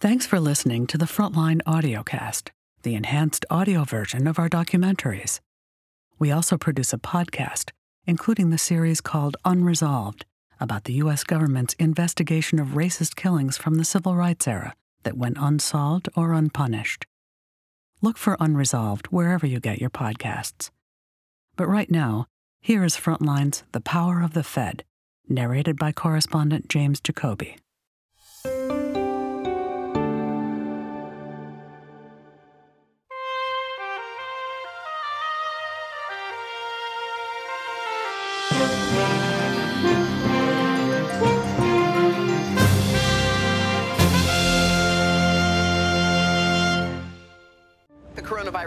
Thanks for listening to the Frontline Audiocast, the enhanced audio version of our documentaries. We also produce a podcast, including the series called Unresolved, about the U.S. government's investigation of racist killings from the civil rights era that went unsolved or unpunished. Look for Unresolved wherever you get your podcasts. But right now, here is Frontline's The Power of the Fed, narrated by correspondent James Jacoby.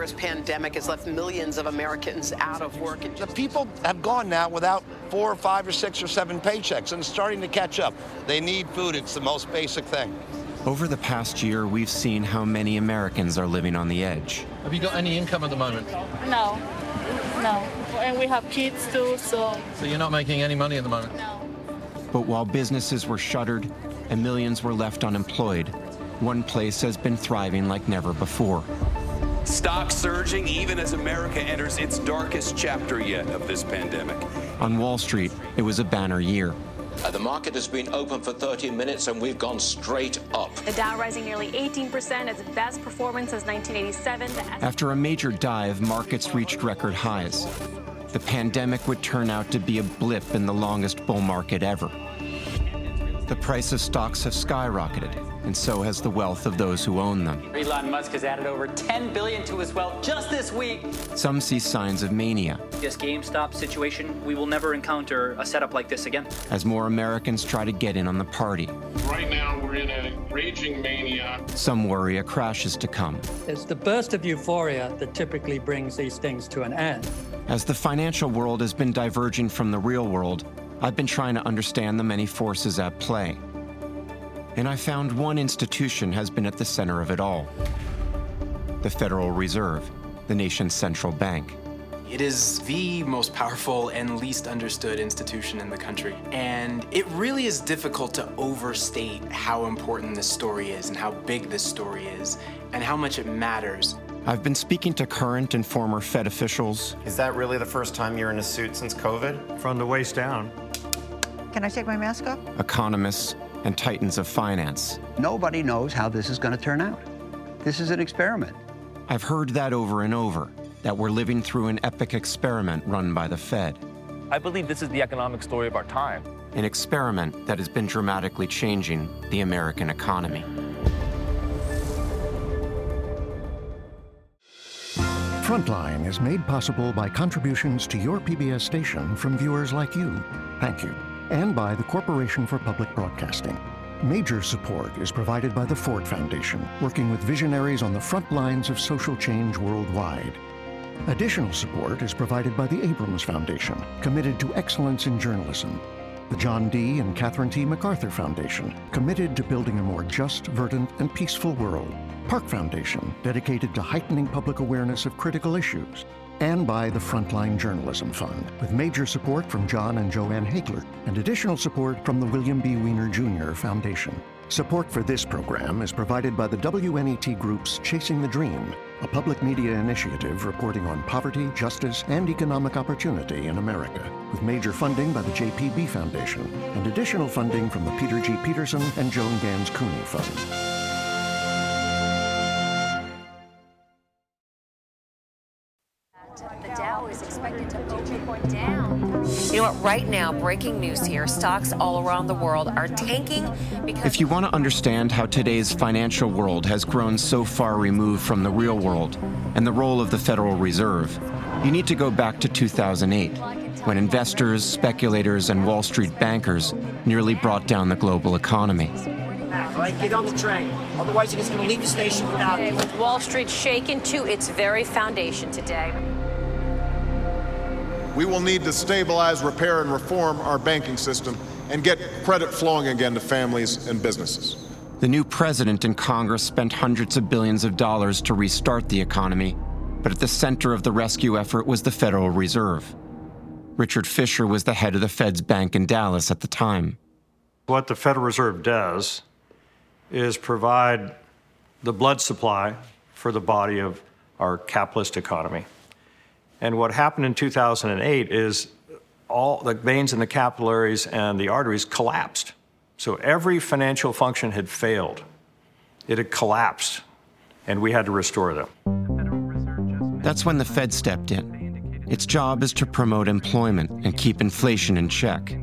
Coronavirus pandemic has left millions of Americans out of work. The people have gone now without four or five or six or seven paychecks, and it's starting to catch up. They need food. It's the most basic thing. Over the past year, we've seen how many Americans are living on the edge. Have you got any income at the moment? No, no. And we have kids too, so So you're not making any money at the moment? no. But while businesses were shuttered and millions were left unemployed, one place has been thriving like never before. Stocks surging even as America enters its darkest chapter yet of this pandemic. On Wall Street, it was a banner year. Uh, the market has been open for 30 minutes and we've gone straight up. The Dow rising nearly 18%, its best performance since 1987. The S- After a major dive, markets reached record highs. The pandemic would turn out to be a blip in the longest bull market ever. The price of stocks have skyrocketed, and so has the wealth of those who own them. Elon Musk has added over 10 billion to his wealth just this week. Some see signs of mania This GameStop situation, we will never encounter a setup like this again. as more Americans try to get in on the party. Right now, we're in a raging mania. Some worry a crash is to come. It's the burst of euphoria that typically brings these things to an end. As the financial world has been diverging from the real world, I've been trying to understand the many forces at play. And I found one institution has been at the center of it all the Federal Reserve, the nation's central bank. It is the most powerful and least understood institution in the country. And it really is difficult to overstate how important this story is and how big this story is and how much it matters. I've been speaking to current and former Fed officials, Is that really the first time you're in a suit since COVID? From the waist down. Can I take my mask off? economists, and titans of finance. Nobody knows how this is going to turn out. This is an experiment. I've heard that over and over that we're living through an epic experiment run by the Fed. I believe this is the economic story of our time. An experiment that has been dramatically changing the American economy. Frontline is made possible by contributions to your PBS station from viewers like you. Thank you. And by the Corporation for Public Broadcasting. Major support is provided by the Ford Foundation, working with visionaries on the front lines of social change worldwide. Additional support is provided by the Abrams Foundation, committed to excellence in journalism. The John D. and Catherine T. MacArthur Foundation, committed to building a more just, verdant, and peaceful world. Park Foundation, dedicated to heightening public awareness of critical issues. And by the Frontline Journalism Fund, with major support from John and Jo Ann Hagler, and additional support from the William B. Wiener Jr. Foundation. Support for this program is provided by the WNET Group's Chasing the Dream, a public media initiative reporting on poverty, justice, and economic opportunity in America, with major funding by the JPB Foundation and additional funding from the Peter G. Peterson and Joan Gans Cooney Fund. Know what? Right now, breaking news here stocks all around the world are tanking because. If you want to understand how today's financial world has grown so far removed from the real world and the role of the Federal Reserve, you need to go back to 2008, when investors, speculators, and Wall Street bankers nearly brought down the global economy. All right, get on the train. Otherwise, you're just going to leave the station without Okay, with Wall Street shaken to its very foundation today. We will need to stabilize, repair, and reform our banking system and get credit flowing again to families and businesses. The new president and Congress spent hundreds of billions of dollars to restart the economy, but at the center of the rescue effort was the Federal Reserve. Richard Fisher was the head of the Fed's bank in Dallas at the time. What the Federal Reserve does is provide the blood supply for the body of our capitalist economy. And what happened in 2008 is all the veins in the capillaries and the arteries collapsed. So every financial function had failed. It had collapsed, and we had to restore them. That's when the Fed stepped in. Its job is to promote employment and keep inflation in check,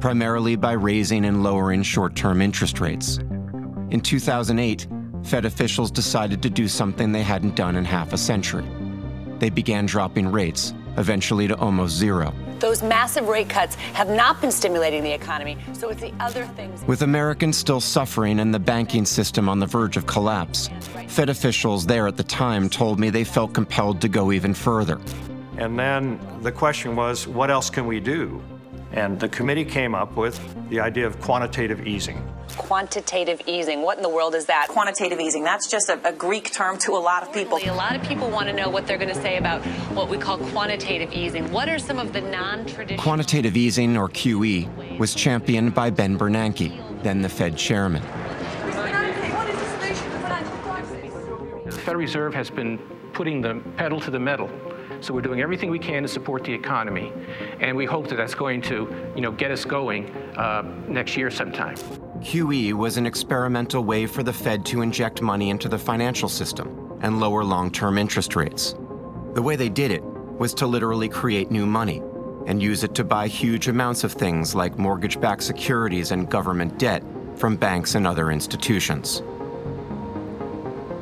primarily by raising and lowering short term interest rates. In 2008, Fed officials decided to do something they hadn't done in half a century. They began dropping rates, eventually to almost zero. Those massive rate cuts have not been stimulating the economy, so it's the other things. With Americans still suffering and the banking system on the verge of collapse, Fed officials there at the time told me they felt compelled to go even further. And then the question was, what else can we do? And the committee came up with the idea of quantitative easing. Quantitative easing. What in the world is that? Quantitative easing. That's just a, a Greek term to a lot of people. A lot of people want to know what they're going to say about what we call quantitative easing. What are some of the non traditional. Quantitative easing, or QE, was championed by Ben Bernanke, then the Fed chairman. The Federal Reserve has been putting the pedal to the metal so we're doing everything we can to support the economy, and we hope that that's going to, you know, get us going uh, next year sometime. QE was an experimental way for the Fed to inject money into the financial system and lower long-term interest rates. The way they did it was to literally create new money and use it to buy huge amounts of things like mortgage-backed securities and government debt from banks and other institutions.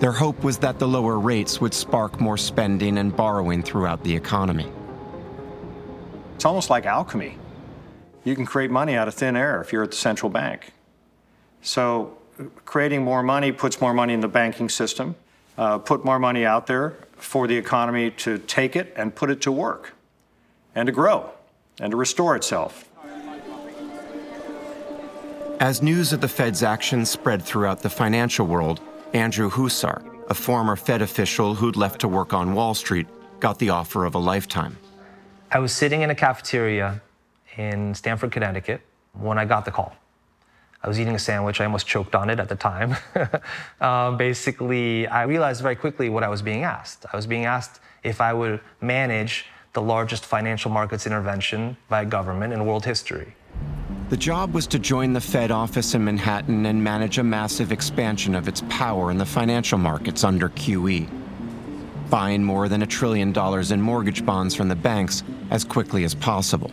Their hope was that the lower rates would spark more spending and borrowing throughout the economy. It's almost like alchemy. You can create money out of thin air if you're at the central bank. So, creating more money puts more money in the banking system, uh, put more money out there for the economy to take it and put it to work and to grow and to restore itself. As news of the Fed's actions spread throughout the financial world, Andrew Huszar, a former Fed official who'd left to work on Wall Street, got the offer of a lifetime. I was sitting in a cafeteria in Stamford, Connecticut when I got the call. I was eating a sandwich. I almost choked on it at the time. uh, basically, I realized very quickly what I was being asked. I was being asked if I would manage the largest financial markets intervention by a government in world history. The job was to join the Fed office in Manhattan and manage a massive expansion of its power in the financial markets under QE, buying more than a trillion dollars in mortgage bonds from the banks as quickly as possible.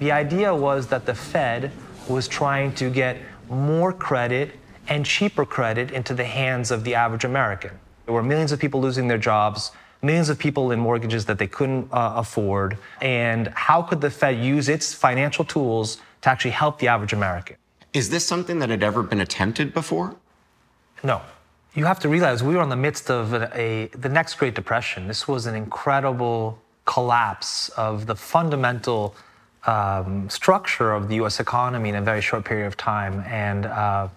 The idea was that the Fed was trying to get more credit and cheaper credit into the hands of the average American. There were millions of people losing their jobs, millions of people in mortgages that they couldn't uh, afford. And how could the Fed use its financial tools to actually help the average American? Is this something that had ever been attempted before? No. You have to realize we were in the midst of a, a the next Great Depression. This was an incredible collapse of the fundamental um, structure of the U.S. economy in a very short period of time, and uh,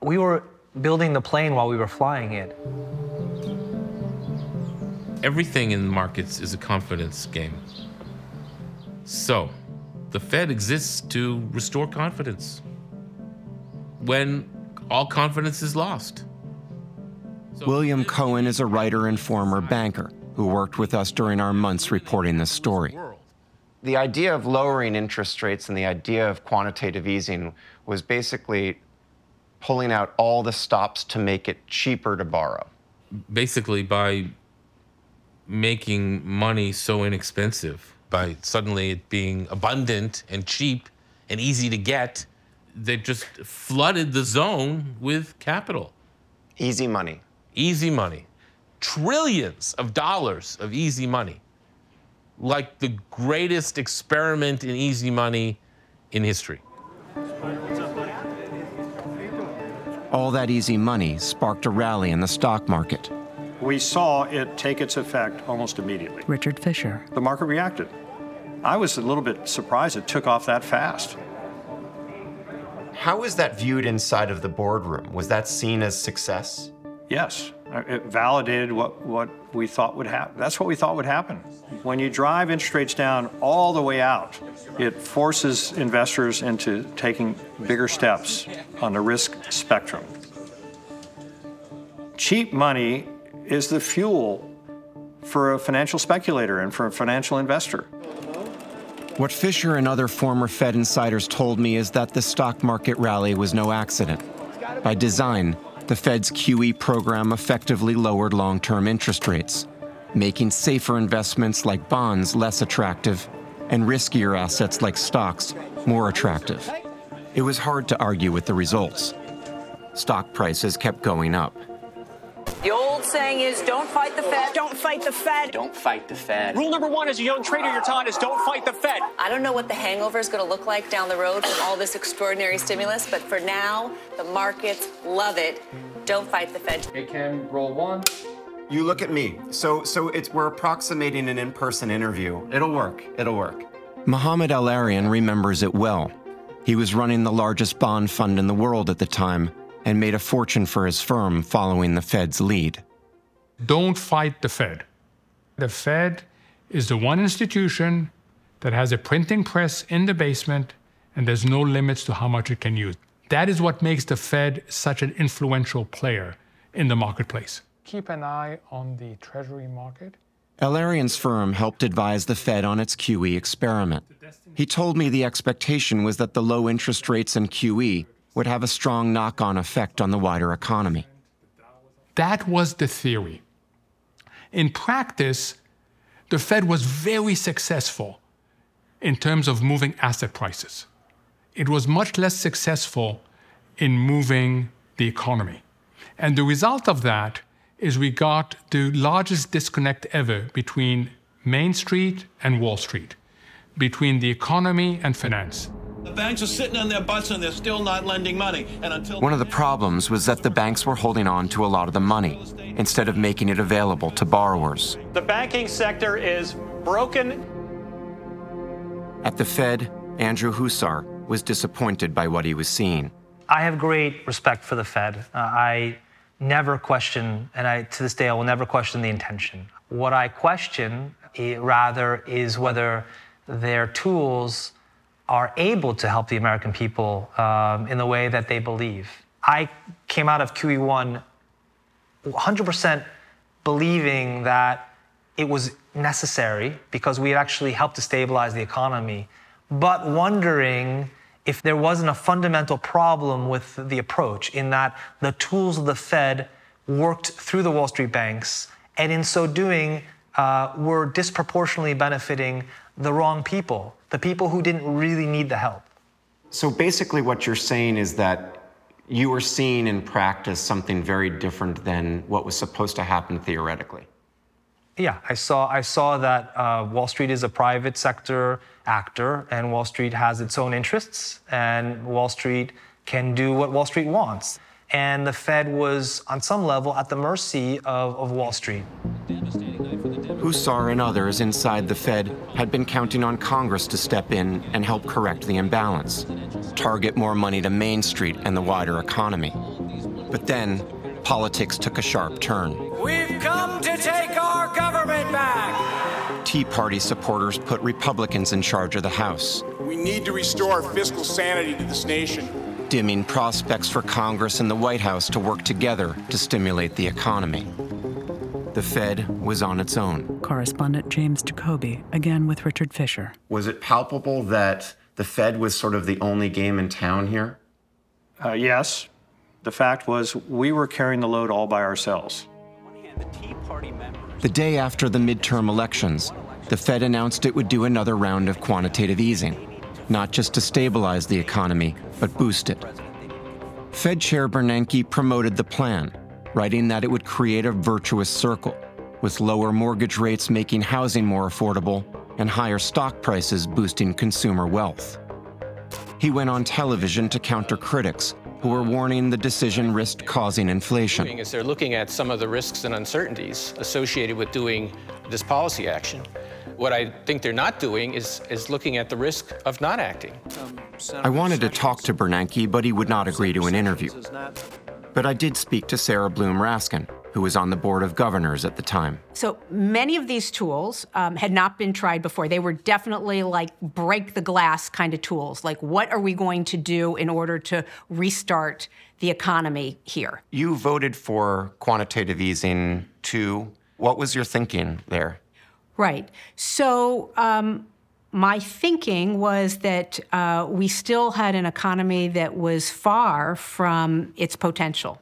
we were building the plane while we were flying it everything in markets is a confidence game. So, the Fed exists to restore confidence when all confidence is lost. So William Cohan is a writer and former banker who worked with us during our months reporting this story. The idea of lowering interest rates and the idea of quantitative easing was basically pulling out all the stops to make it cheaper to borrow. Basically, by making money so inexpensive by suddenly it being abundant and cheap and easy to get they just flooded the zone with capital. Easy money. Easy money. Trillions of dollars of easy money like the greatest experiment in easy money in history all that easy money sparked a rally in the stock market we saw it take its effect almost immediately. Richard Fisher. The market reacted. I was a little bit surprised it took off that fast. How was that viewed inside of the boardroom? Was that seen as success? Yes. It validated what, what we thought would happen. That's what we thought would happen. When you drive interest rates down all the way out, it forces investors into taking bigger steps on the risk spectrum. cheap money is the fuel for a financial speculator and for a financial investor. What Fisher and other former Fed insiders told me is that the stock market rally was no accident. By design, the Fed's QE program effectively lowered long term interest rates, making safer investments like bonds less attractive and riskier assets like stocks more attractive. It was hard to argue with the results. Stock prices kept going up. The old saying is don't fight the Fed. Don't fight the Fed. Don't fight the Fed. Rule number one as a young trader you're taught is don't fight the Fed. I don't know what the hangover is going to look like down the road from all this extraordinary stimulus, but for now, the markets love it. Don't fight the Fed. Hey, Ken, roll one. You look at me. So, so it's we're approximating an in-person interview. It'll work. It'll work. Mohamed El-Erian remembers it well. He was running the largest bond fund in the world at the time and made a fortune for his firm following the Fed's lead. Don't fight the Fed. The Fed is the one institution that has a printing press in the basement and there's no limits to how much it can use. That is what makes the Fed such an influential player in the marketplace. Keep an eye on the Treasury market. El-Erian's firm helped advise the Fed on its QE experiment. He told me the expectation was that the low interest rates and QE would have a strong knock on effect on the wider economy. That was the theory. In practice, the Fed was very successful in terms of moving asset prices. It was much less successful in moving the economy. And the result of that is we got the largest disconnect ever between Main Street and Wall Street, between the economy and finance. The banks are sitting on their butts and they're still not lending money. And until One of the problems was that the banks were holding on to a lot of the money instead of making it available to borrowers. The banking sector is broken. At the Fed, Andrew Huszar was disappointed by what he was seeing. I have great respect for the Fed. Uh, I never question, and I, to this day, I will never question the intention. What I question, eh, rather, is whether their tools are able to help the American people um, in the way that they believe. I came out of QE1 100% believing that it was necessary because we had actually helped to stabilize the economy, but wondering if there wasn't a fundamental problem with the approach in that the tools of the Fed worked through the Wall Street banks, and in so doing, uh, were disproportionately benefiting the wrong people, the people who didn't really need the help. So basically, what you're saying is that you were seeing in practice something very different than what was supposed to happen theoretically. Yeah, I saw. I saw that uh, Wall Street is a private sector actor, and Wall Street has its own interests, and Wall Street can do what Wall Street wants. And the Fed was, on some level, at the mercy of, of Wall Street. Huszar and others inside the Fed had been counting on Congress to step in and help correct the imbalance, target more money to Main Street and the wider economy. But then, politics took a sharp turn. We've come to take our government back. Tea Party supporters put Republicans in charge of the House, We need to restore fiscal sanity to this nation. Dimming prospects for Congress and the White House to work together to stimulate the economy. The Fed was on its own. Correspondent James Jacoby, again with Richard Fisher. Was it palpable that the Fed was sort of the only game in town here? Uh, yes. The fact was, we were carrying the load all by ourselves. The day after the midterm elections, the Fed announced it would do another round of quantitative easing, not just to stabilize the economy, but boost it. Fed Chair Bernanke promoted the plan, writing that it would create a virtuous circle, with lower mortgage rates making housing more affordable and higher stock prices boosting consumer wealth. He went on television to counter critics who were warning the decision risked causing inflation. Is they're looking at some of the risks and uncertainties associated with doing this policy action. What I think they're not doing is, is looking at the risk of not acting. I wanted to talk to Bernanke, but he would not agree to an interview. But I did speak to Sarah Bloom Raskin, who was on the board of governors at the time. So many of these tools um, had not been tried before. They were definitely like break the glass kind of tools. Like, what are we going to do in order to restart the economy here? You voted for quantitative easing too. What was your thinking there? Right. So, um, my thinking was that uh, we still had an economy that was far from its potential.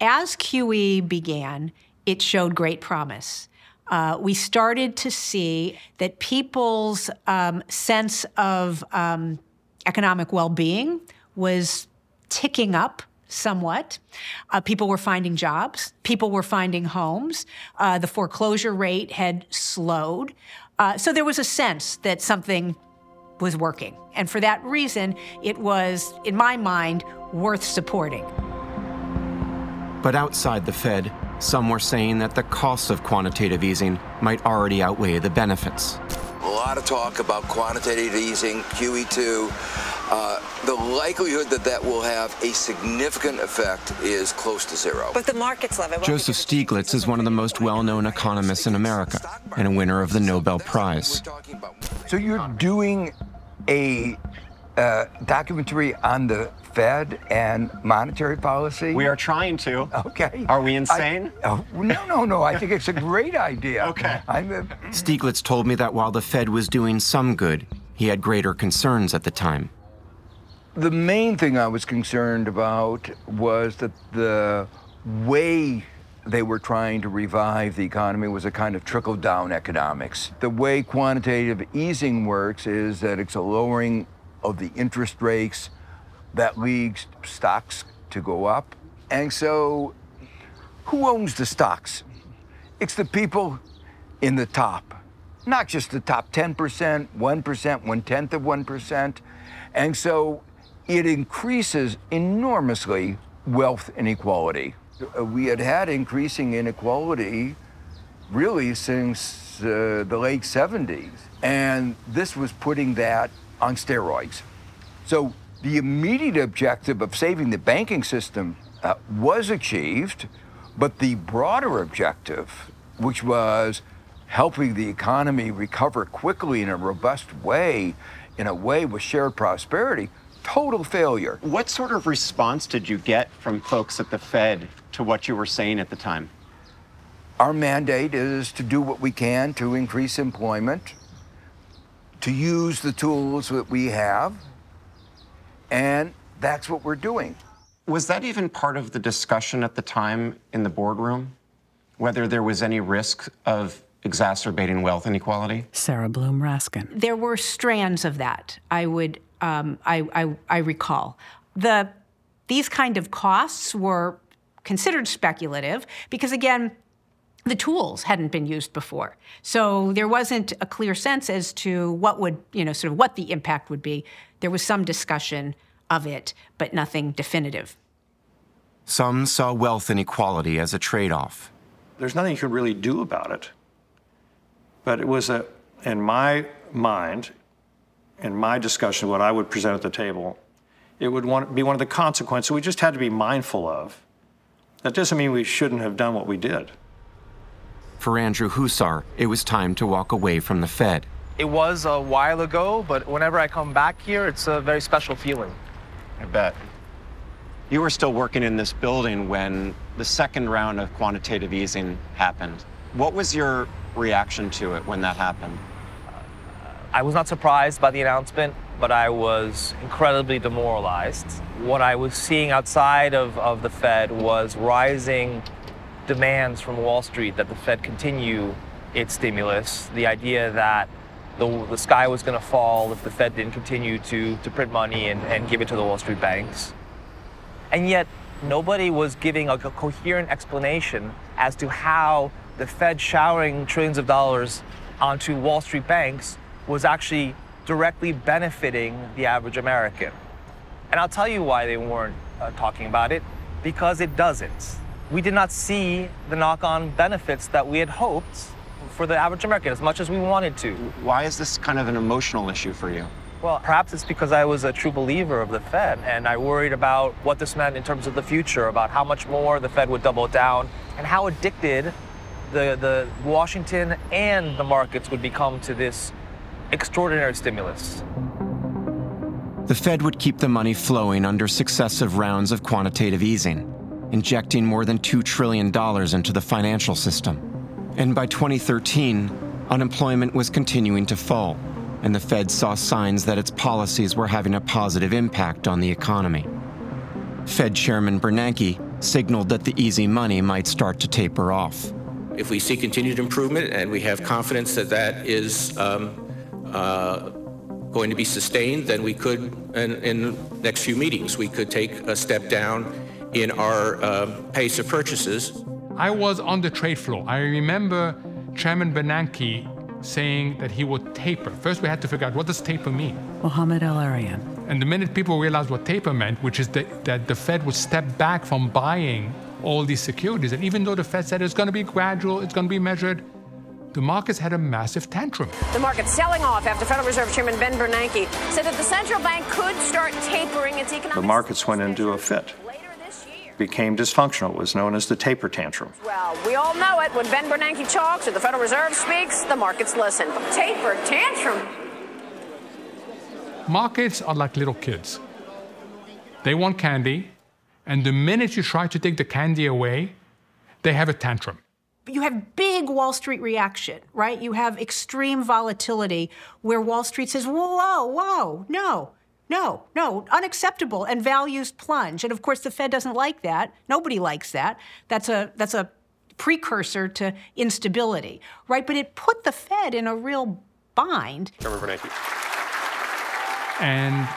As QE began, it showed great promise. Uh, we started to see that people's um, sense of um, economic well being was ticking up somewhat. Uh, people were finding jobs, people were finding homes, uh, the foreclosure rate had slowed. Uh, so there was a sense that something was working. And for that reason, it was, in my mind, worth supporting. But outside the Fed, some were saying that the costs of quantitative easing might already outweigh the benefits. A lot of talk about quantitative easing, QE2. Uh, the likelihood that that will have a significant effect is close to zero. But the markets love it. Joseph Stiglitz is one of the most well known economists in America and a winner of the Nobel Prize. So you're doing a uh, documentary on the Fed and monetary policy? We are trying to. Okay. Are we insane? I, oh, no, no, no. I think it's a great idea. okay. I'm a, Stiglitz told me that while the Fed was doing some good, he had greater concerns at the time. The main thing I was concerned about was that the way they were trying to revive the economy was a kind of trickle down economics. The way quantitative easing works is that it's a lowering of the interest rates that leads stocks to go up. And so, who owns the stocks? It's the people in the top, not just the top 10%, 1%, one tenth of 1%. And so, it increases enormously wealth inequality. Uh, we had had increasing inequality really since uh, the late 70s, and this was putting that on steroids. So the immediate objective of saving the banking system uh, was achieved, but the broader objective, which was helping the economy recover quickly in a robust way, in a way with shared prosperity, total failure. What sort of response did you get from folks at the Fed to what you were saying at the time? Our mandate is to do what we can to increase employment, to use the tools that we have, and that's what we're doing. Was that even part of the discussion at the time in the boardroom? Whether there was any risk of exacerbating wealth inequality? Sarah Bloom Raskin. There were strands of that. I would, um, I, I, I recall the these kind of costs were considered speculative because again the tools hadn't been used before. So there wasn't a clear sense as to what would, you know, sort of what the impact would be. There was some discussion of it, but nothing definitive. Some saw wealth inequality as a trade off. There's nothing you can really do about it. But it was, a, in my mind, in my discussion, what I would present at the table, it would want, be one of the consequences we just had to be mindful of. That doesn't mean we shouldn't have done what we did. For Andrew Huszar, it was time to walk away from the Fed. It was a while ago, but whenever I come back here, it's a very special feeling. I bet. You were still working in this building when the second round of quantitative easing happened. What was your reaction to it when that happened? I was not surprised by the announcement, but I was incredibly demoralized. What I was seeing outside of, of the Fed was rising demands from Wall Street that the Fed continue its stimulus, the idea that the, the sky was going to fall if the Fed didn't continue to, to print money and, and give it to the Wall Street banks. And yet, nobody was giving a, coherent explanation as to how the Fed showering trillions of dollars onto Wall Street banks was actually directly benefiting the average American. And I'll tell you why they weren't uh, talking about it because it doesn't. We did not see the knock on benefits that we had hoped for the average American as much as we wanted to. Why is this kind of an emotional issue for you? Well, perhaps it's because I was a true believer of the Fed and I worried about what this meant in terms of the future, about how much more the Fed would double down and how addicted the, the Washington and the markets would become to this extraordinary stimulus. The Fed would keep the money flowing under successive rounds of quantitative easing, injecting more than $2 trillion into the financial system. And by 2013, unemployment was continuing to fall, and the Fed saw signs that its policies were having a positive impact on the economy. Fed Chairman Bernanke signaled that the easy money might start to taper off. If we see continued improvement and we have confidence that that is um, uh, going to be sustained, then we could, in, in next few meetings, we could take a step down in our uh, pace of purchases. I was on the trade floor. I remember Chairman Bernanke saying that he would taper. First, we had to figure out what does taper mean. Mohamed El-Erian. And the minute people realized what taper meant, which is that, that the Fed would step back from buying all these securities, and even though the Fed said it's going to be gradual, it's going to be measured, the markets had a massive tantrum. The market selling off after Federal Reserve Chairman Ben Bernanke said that the central bank could start tapering its economic. The markets went into a fit. Became dysfunctional. It was known as the taper tantrum. Well, we all know it. When Ben Bernanke talks or the Federal Reserve speaks, the markets listen. Taper tantrum. Markets are like little kids. They want candy, and the minute you try to take the candy away, they have a tantrum. You have big Wall Street reaction, right? You have extreme volatility where Wall Street says, whoa, whoa, no, no, no, unacceptable, and values plunge. And of course, the Fed doesn't like that. Nobody likes that. That's a, that's a precursor to instability, right? But it put the Fed in a real bind. Chairman Bernanke. And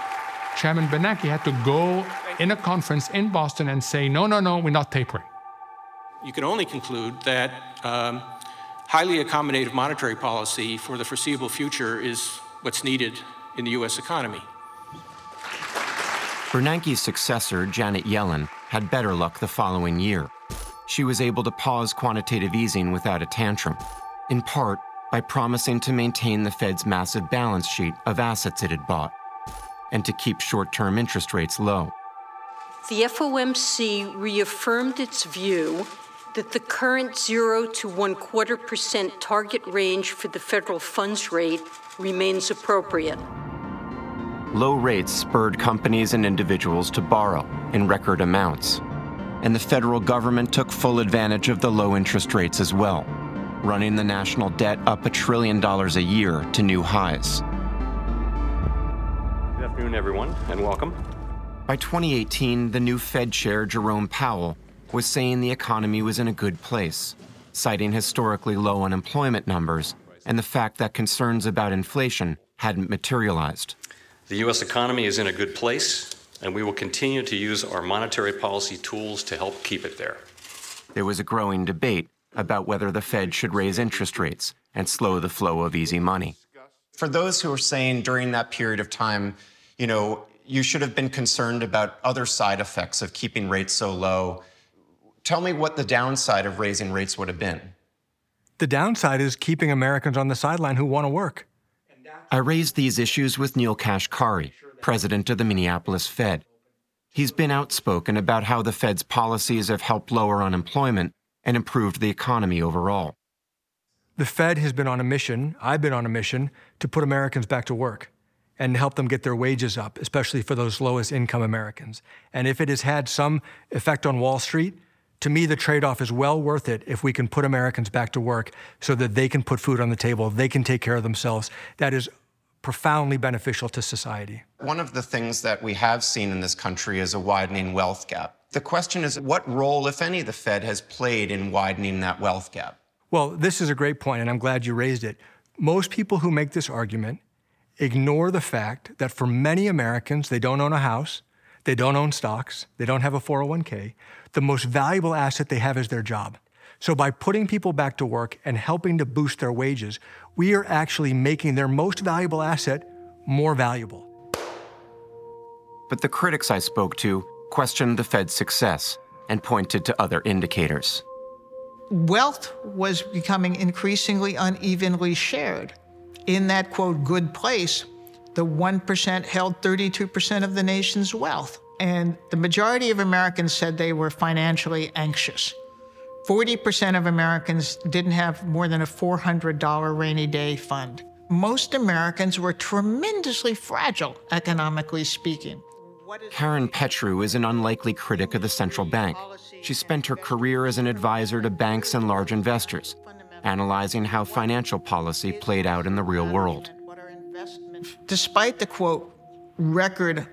Chairman Bernanke had to go in a conference in Boston and say, no, no, no, we're not tapering. You can only conclude that um, highly accommodative monetary policy for the foreseeable future is what's needed in the U.S. economy. Bernanke's successor, Janet Yellen, had better luck the following year. She was able to pause quantitative easing without a tantrum, in part by promising to maintain the Fed's massive balance sheet of assets it had bought and to keep short term interest rates low. The FOMC reaffirmed its view that the current zero to one quarter percent target range for the federal funds rate remains appropriate. Low rates spurred companies and individuals to borrow in record amounts, and the federal government took full advantage of the low interest rates as well, running the national debt up a trillion dollars a year to new highs. Good afternoon, everyone, and welcome. By 2018, the new Fed chair, Jerome Powell, was saying the economy was in a good place, citing historically low unemployment numbers and the fact that concerns about inflation hadn't materialized. The U.S. economy is in a good place, and we will continue to use our monetary policy tools to help keep it there. There was a growing debate about whether the Fed should raise interest rates and slow the flow of easy money. For those who are saying during that period of time, you know, you should have been concerned about other side effects of keeping rates so low, tell me what the downside of raising rates would have been. The downside is keeping Americans on the sideline who want to work. I raised these issues with Neel Kashkari, president of the Minneapolis Fed. He's been outspoken about how the Fed's policies have helped lower unemployment and improved the economy overall. The Fed has been on a mission, I've been on a mission, to put Americans back to work and help them get their wages up, especially for those lowest income Americans. And if it has had some effect on Wall Street, to me, the trade off is well worth it if we can put Americans back to work so that they can put food on the table, they can take care of themselves. That is profoundly beneficial to society. One of the things that we have seen in this country is a widening wealth gap. The question is what role, if any, the Fed has played in widening that wealth gap? Well, this is a great point, and I'm glad you raised it. Most people who make this argument ignore the fact that for many Americans, they don't own a house, they don't own stocks, they don't have a 401k. The most valuable asset they have is their job. So, by putting people back to work and helping to boost their wages, we are actually making their most valuable asset more valuable. But the critics I spoke to questioned the Fed's success and pointed to other indicators. Wealth was becoming increasingly unevenly shared. In that quote, good place, the 1% held 32% of the nation's wealth. And the majority of Americans said they were financially anxious. 40% of Americans didn't have more than a $400 rainy day fund. Most Americans were tremendously fragile, economically speaking. Karen Petrou is an unlikely critic of the central bank. She spent her career as an advisor to banks and large investors, analyzing how financial policy played out in the real world. Despite the quote, record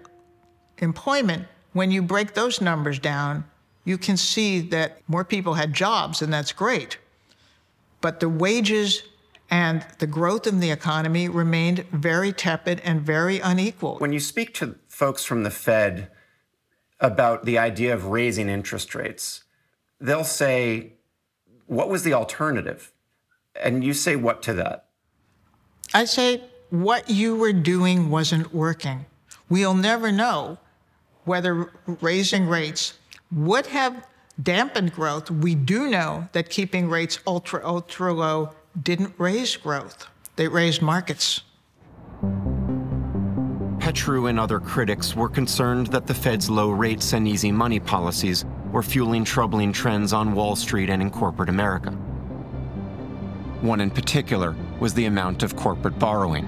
employment, when you break those numbers down, you can see that more people had jobs, and that's great. But the wages and the growth in the economy remained very tepid and very unequal. When you speak to folks from the Fed about the idea of raising interest rates, they'll say, What was the alternative? And you say what to that? I say, What you were doing wasn't working. We'll never know whether raising rates would have dampened growth. We do know that keeping rates ultra, ultra low didn't raise growth, they raised markets. Petrou and other critics were concerned that the Fed's low rates and easy money policies were fueling troubling trends on Wall Street and in corporate America. One in particular was the amount of corporate borrowing.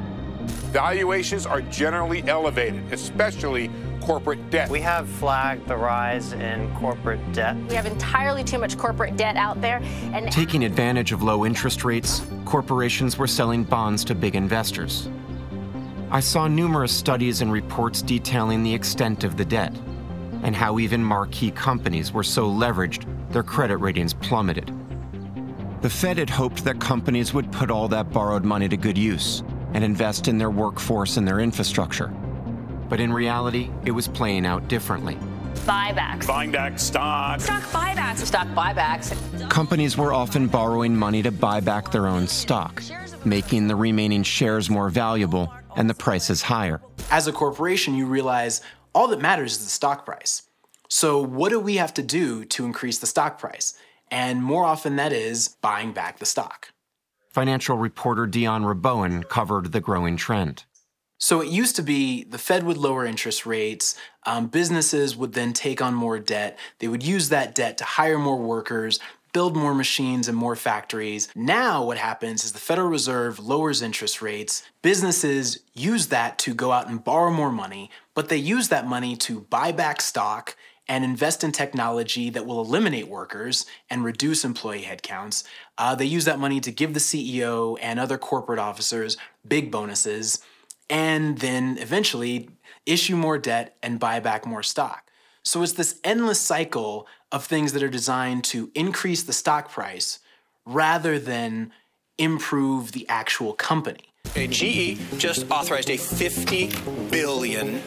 Valuations are generally elevated, especially corporate debt. We have flagged the rise in corporate debt. We have entirely too much corporate debt out there. And Taking advantage of low interest rates, corporations were selling bonds to big investors. I saw numerous studies and reports detailing the extent of the debt and how even marquee companies were so leveraged their credit ratings plummeted. The Fed had hoped that companies would put all that borrowed money to good use and invest in their workforce and their infrastructure. But in reality, it was playing out differently. Buybacks. Buying back stock. Stock buybacks. Stock buybacks. Companies were often borrowing money to buy back their own stock, making the remaining shares more valuable and the prices higher. As a corporation, you realize all that matters is the stock price. So, what do we have to do to increase the stock price? And more often, that is buying back the stock. Financial reporter Dion Rabouin covered the growing trend. So it used to be the Fed would lower interest rates, um, businesses would then take on more debt. They would use that debt to hire more workers, build more machines and more factories. Now, what happens is the Federal Reserve lowers interest rates. Businesses use that to go out and borrow more money, but they use that money to buy back stock and invest in technology that will eliminate workers and reduce employee headcounts. Uh, they use that money to give the CEO and other corporate officers big bonuses and then eventually issue more debt and buy back more stock. So it's this endless cycle of things that are designed to increase the stock price rather than improve the actual company. GE just authorized a $50 billion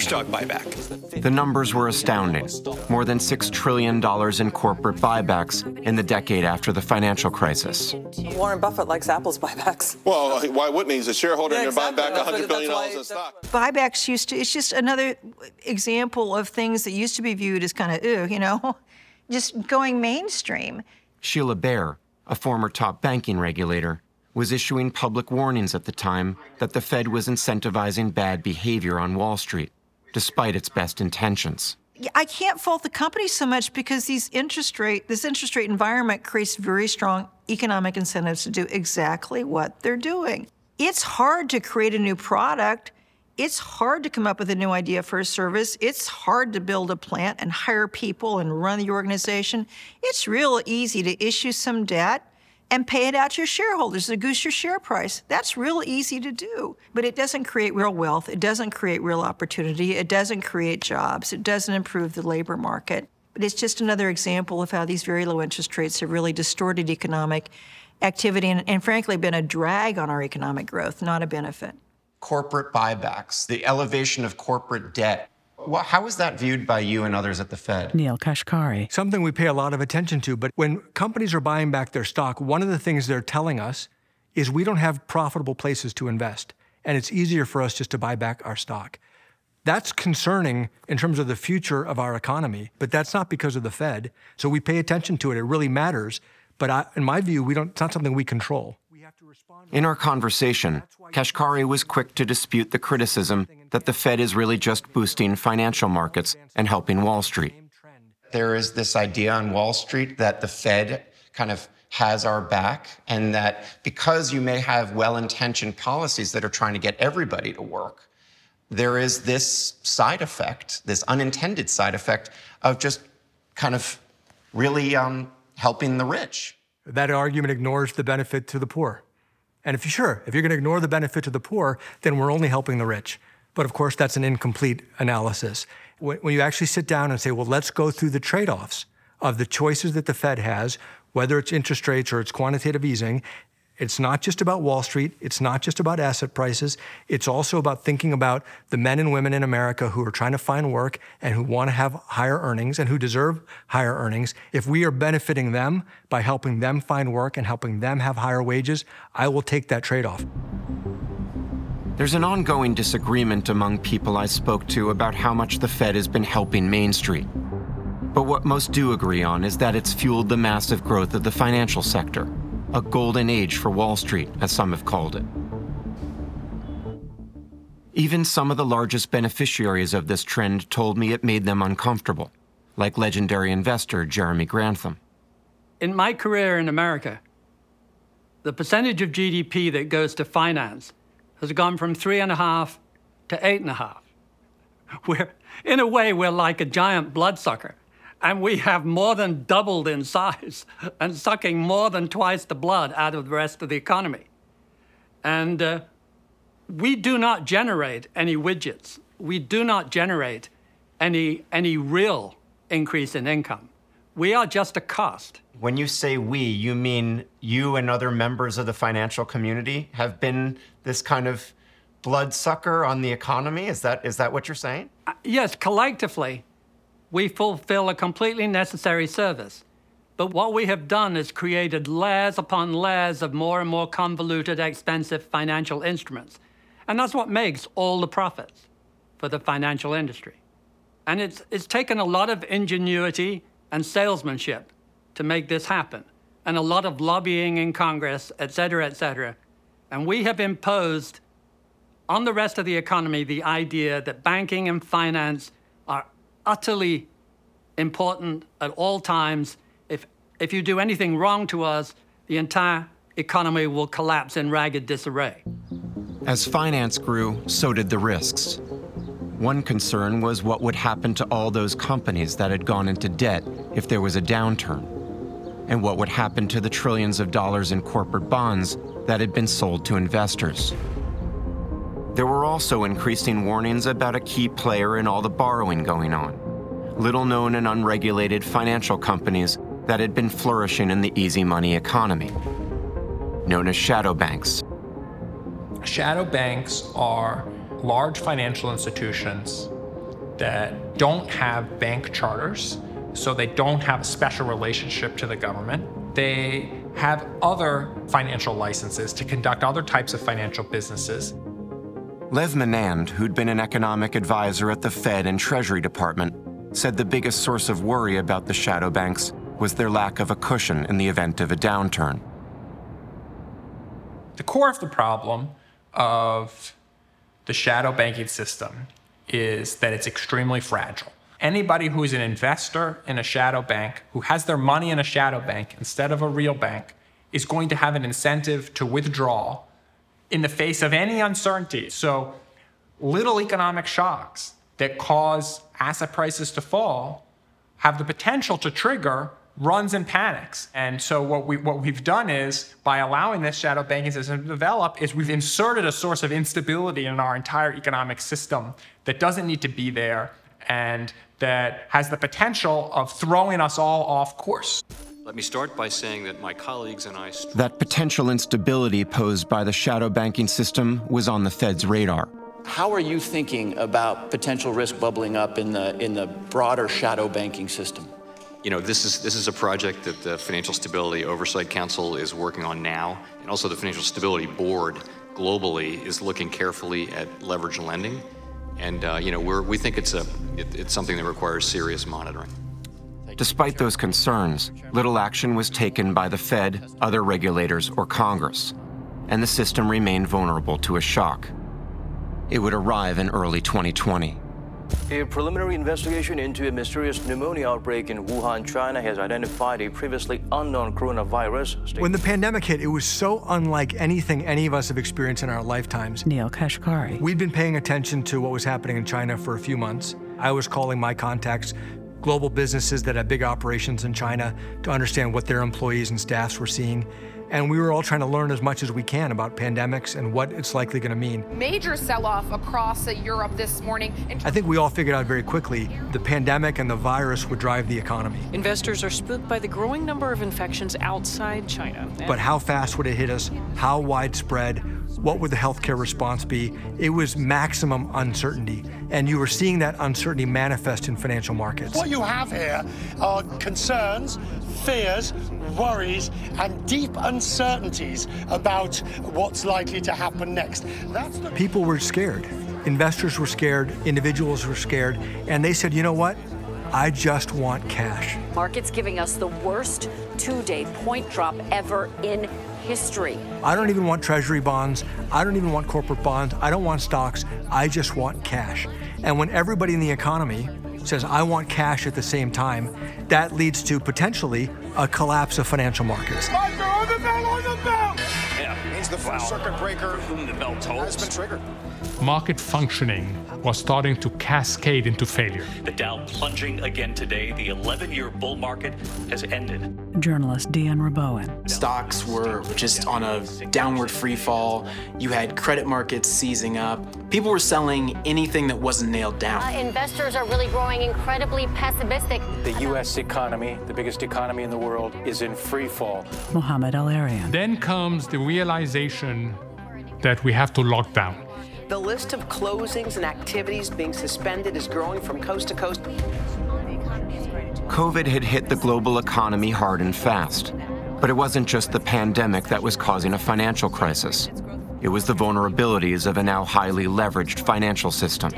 stock buyback. The numbers were astounding more than $6 trillion in corporate buybacks in the decade after the financial crisis. Warren Buffett likes Apple's buybacks. Well, why wouldn't he? He's a shareholder Yeah, and they're exactly. buying back That's $100 billion why- in stock. Buybacks used to, it's just another example of things that used to be viewed as kind of, ew, you know, just going mainstream. Sheila Bair, a former top banking regulator, was issuing public warnings at the time that the Fed was incentivizing bad behavior on Wall Street, despite its best intentions. I can't fault the company so much because these interest rate, this interest rate environment creates very strong economic incentives to do exactly what they're doing. It's hard to create a new product. It's hard to come up with a new idea for a service. It's hard to build a plant and hire people and run the organization. It's real easy to issue some debt and pay it out to your shareholders to goose your share price. That's real easy to do. But it doesn't create real wealth. It doesn't create real opportunity. It doesn't create jobs. It doesn't improve the labor market. But it's just another example of how these very low interest rates have really distorted economic activity and, and frankly been a drag on our economic growth, not a benefit. Corporate buybacks, the elevation of corporate debt. Well, how is that viewed by you and others at the Fed? Neel Kashkari. Something we pay a lot of attention to, but when companies are buying back their stock, one of the things they're telling us is we don't have profitable places to invest, and it's easier for us just to buy back our stock. That's concerning in terms of the future of our economy, but that's not because of the Fed. So we pay attention to it. It really matters. But I, in my view, we don't, it's not something we control. In our conversation, Kashkari was quick to dispute the criticism that the Fed is really just boosting financial markets and helping Wall Street. there is this idea on Wall Street that the Fed kind of has our back, and that because you may have well intentioned policies that are trying to get everybody to work, there is this side effect, this unintended side effect of just kind of really um, helping the rich. That argument ignores the benefit to the poor. And if you sure, if you're going to ignore the benefit to the poor, then we're only helping the rich. But of course, that's an incomplete analysis. When you actually sit down and say, well, let's go through the trade offs of the choices that the Fed has, whether it's interest rates or it's quantitative easing, it's not just about Wall Street. It's not just about asset prices. It's also about thinking about the men and women in America who are trying to find work and who want to have higher earnings and who deserve higher earnings. If we are benefiting them by helping them find work and helping them have higher wages, I will take that trade off. There's an ongoing disagreement among people I spoke to about how much the Fed has been helping Main Street. But what most do agree on is that it's fueled the massive growth of the financial sector, a golden age for Wall Street, as some have called it. Even some of the largest beneficiaries of this trend told me it made them uncomfortable, like legendary investor Jeremy Grantham. In my career in America, the percentage of GDP that goes to finance has gone from three and a half to eight and a half. We're, in a way, we're like a giant bloodsucker, and we have more than doubled in size and sucking more than twice the blood out of the rest of the economy. And uh, we do not generate any widgets. We do not generate any, any real increase in income. We are just a cost. When you say we, you mean you and other members of the financial community have been this kind of bloodsucker on the economy? Is that, is that what you're saying? Uh, yes, collectively, we fulfill a completely necessary service. But what we have done is created layers upon layers of more and more convoluted, expensive financial instruments. And that's what makes all the profits for the financial industry. And it's, it's taken a lot of ingenuity and salesmanship to make this happen, and a lot of lobbying in Congress, et cetera, et cetera. And we have imposed on the rest of the economy the idea that banking and finance are utterly important at all times. If, if you do anything wrong to us, the entire economy will collapse in ragged disarray. As finance grew, so did the risks. One concern was what would happen to all those companies that had gone into debt if there was a downturn, and what would happen to the trillions of dollars in corporate bonds that had been sold to investors. There were also increasing warnings about a key player in all the borrowing going on little known and unregulated financial companies that had been flourishing in the easy money economy, known as shadow banks. Shadow banks are large financial institutions that don't have bank charters, so they don't have a special relationship to the government. They have other financial licenses to conduct other types of financial businesses. Lev Menand, who'd been an economic advisor at the Fed and Treasury Department, said the biggest source of worry about the shadow banks was their lack of a cushion in the event of a downturn. The core of the problem of the shadow banking system is that it's extremely fragile. Anybody who's an investor in a shadow bank, who has their money in a shadow bank instead of a real bank, is going to have an incentive to withdraw in the face of any uncertainty. So, little economic shocks that cause asset prices to fall have the potential to trigger runs and panics. And so what we what we've done is by allowing this shadow banking system to develop is we've inserted a source of instability in our entire economic system that doesn't need to be there and that has the potential of throwing us all off course. Let me start by saying that my colleagues and I That potential instability posed by the shadow banking system was on the Fed's radar. How are you thinking about potential risk bubbling up in the in the broader shadow banking system? You know, this is this is a project that the Financial Stability Oversight Council is working on now, and also the Financial Stability Board globally is looking carefully at leverage lending, and uh, you know, we're, we think it's a it, it's something that requires serious monitoring. Despite those concerns, little action was taken by the Fed, other regulators, or Congress, and the system remained vulnerable to a shock. It would arrive in early 2020. A preliminary investigation into a mysterious pneumonia outbreak in Wuhan, China has identified a previously unknown coronavirus. When the pandemic hit, it was so unlike anything any of us have experienced in our lifetimes. Neel Kashkari. We'd been paying attention to what was happening in China for a few months. I was calling my contacts, global businesses that have big operations in China, to understand what their employees and staffs were seeing. And we were all trying to learn as much as we can about pandemics and what it's likely going to mean. Major sell off across uh, Europe this morning. I think we all figured out very quickly the pandemic and the virus would drive the economy. Investors are spooked by the growing number of infections outside China. But how fast would it hit us? How widespread? What would the healthcare response be? It was maximum uncertainty. And you were seeing that uncertainty manifest in financial markets. What you have here are concerns, fears, worries, and deep uncertainties about what's likely to happen next. That's the- People were scared. Investors were scared, individuals were scared, and they said, you know what? I just want cash. Markets giving us the worst two day point drop ever in history. I don't even want treasury bonds. I don't even want corporate bonds. I don't want stocks. I just want cash. And when everybody in the economy says, I want cash at the same time, that leads to potentially a collapse of financial markets. On the bell, on the bell! Yeah, means the first circuit breaker whom the bell tolls has been triggered. Market functioning was starting to cascade into failure. The Dow plunging again today. The 11 year bull market has ended. Journalist Dion Rabouin. Stocks were just on a downward free fall. You had credit markets seizing up. People were selling anything that wasn't nailed down. Uh, investors are really growing incredibly pessimistic. The U.S. economy, the biggest economy in the world, is in free fall. Mohamed El-Erian. Then comes the realization that we have to lock down. The list of closings and activities being suspended is growing from coast to coast. COVID had hit the global economy hard and fast. But it wasn't just the pandemic that was causing a financial crisis. It was the vulnerabilities of a now highly leveraged financial system.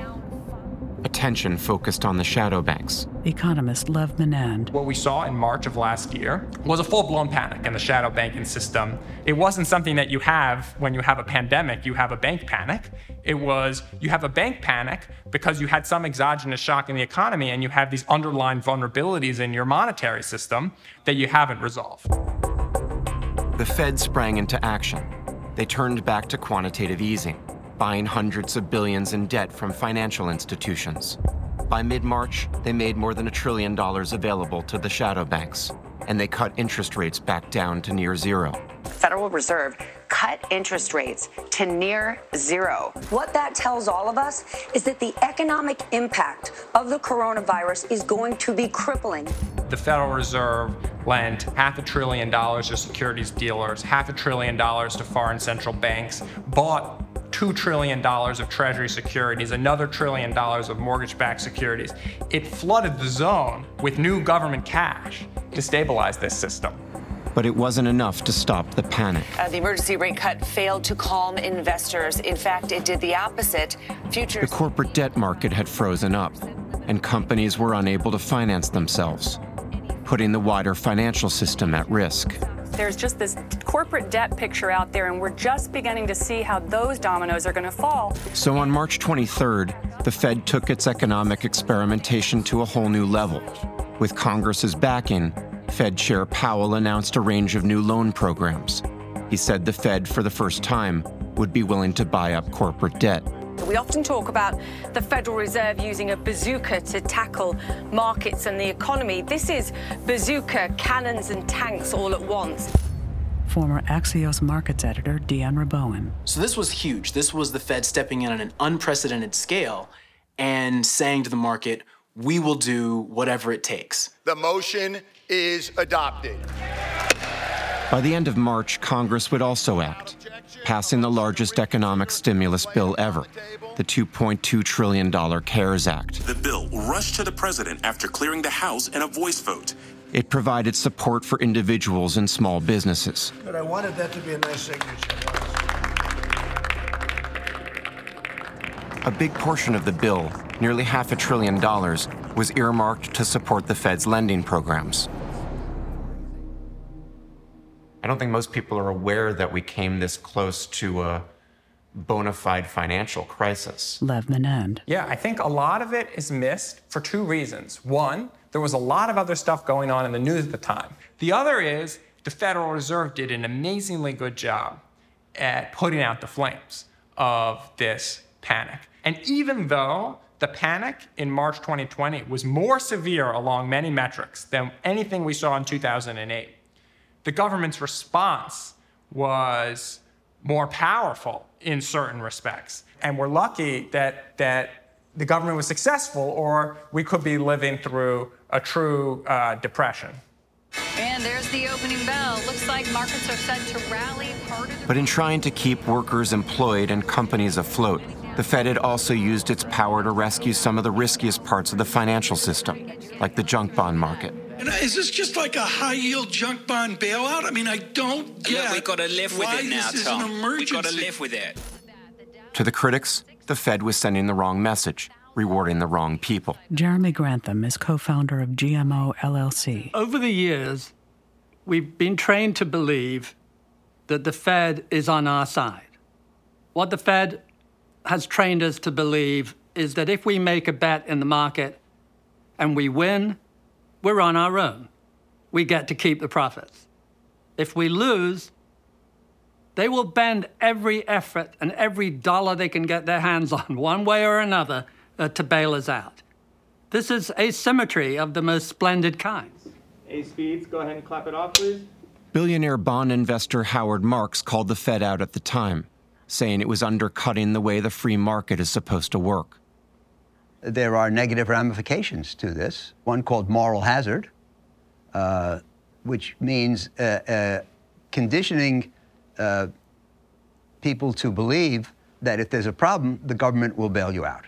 Attention focused on the shadow banks. Economist Lev Menand. What we saw in March of last year was a full blown panic in the shadow banking system. It wasn't something that you have when you have a pandemic, you have a bank panic. It was you have a bank panic because you had some exogenous shock in the economy and you have these underlying vulnerabilities in your monetary system that you haven't resolved. The Fed sprang into action. They turned back to quantitative easing buying hundreds of billions in debt from financial institutions. By mid March, they made more than a trillion dollars available to the shadow banks, and they cut interest rates back down to near zero. The Federal Reserve cut interest rates to near zero. What that tells all of us is that the economic impact of the coronavirus is going to be crippling. The Federal Reserve lent half a trillion dollars to securities dealers, half a trillion dollars to foreign central banks, bought $2 trillion of Treasury securities, another trillion dollars of mortgage backed securities. It flooded the zone with new government cash to stabilize this system. But it wasn't enough to stop the panic. Uh, the emergency rate cut failed to calm investors. In fact, it did the opposite. Futures. The corporate debt market had frozen up, and companies were unable to finance themselves, putting the wider financial system at risk there's just this corporate debt picture out there, and we're just beginning to see how those dominoes are going to fall. So on March 23rd, the Fed took its economic experimentation to a whole new level. With Congress's backing, Fed Chair Powell announced a range of new loan programs. He said the Fed, for the first time, would be willing to buy up corporate debt. We often talk about the Federal Reserve using a bazooka to tackle markets and the economy. This is bazooka, cannons, and tanks all at once. Former Axios markets editor Dion Rabouin. So, this was huge. This was the Fed stepping in on an unprecedented scale and saying to the market, we will do whatever it takes. The motion is adopted. By the end of March, Congress would also act, passing the largest economic stimulus bill ever, the $2.2 trillion CARES Act. The bill rushed to the president after clearing the House in a voice vote. It provided support for individuals and small businesses. But I wanted that to be a nice signature. A big portion of the bill, nearly half a trillion dollars, was earmarked to support the Fed's lending programs. I don't think most people are aware that we came this close to a bona fide financial crisis. Lev Menand. Yeah, I think a lot of it is missed for two reasons. One, there was a lot of other stuff going on in the news at the time. The other is the Federal Reserve did an amazingly good job at putting out the flames of this panic. And even though the panic in March 2020 was more severe along many metrics than anything we saw in 2008, the government's response was more powerful in certain respects. And we're lucky that, that the government was successful, or we could be living through a true uh, depression. And there's the opening bell. Looks like markets are set to rally part of the. But in trying to keep workers employed and companies afloat, the Fed had also used its power to rescue some of the riskiest parts of the financial system, like the junk bond market. And is this just like a high yield junk bond bailout? I mean, I don't get. Look, we got to live with it now, Tom. An emergency. We got to live with it. To the critics, the Fed was sending the wrong message, rewarding the wrong people. Jeremy Grantham is co founder of GMO LLC. Over the years, we've been trained to believe that the Fed is on our side. What the Fed has trained us to believe is that if we make a bet in the market and we win, we're on our own. We get to keep the profits. If we lose, they will bend every effort and every dollar they can get their hands on, one way or another, uh, to bail us out. This is asymmetry of the most splendid kind. A speeds, go ahead and clap it off, please. Billionaire bond investor Howard Marks called the Fed out at the time, saying it was undercutting the way the free market is supposed to work. There are negative ramifications to this, one called moral hazard, uh, which means uh, uh, conditioning uh, people to believe that if there's a problem, the government will bail you out.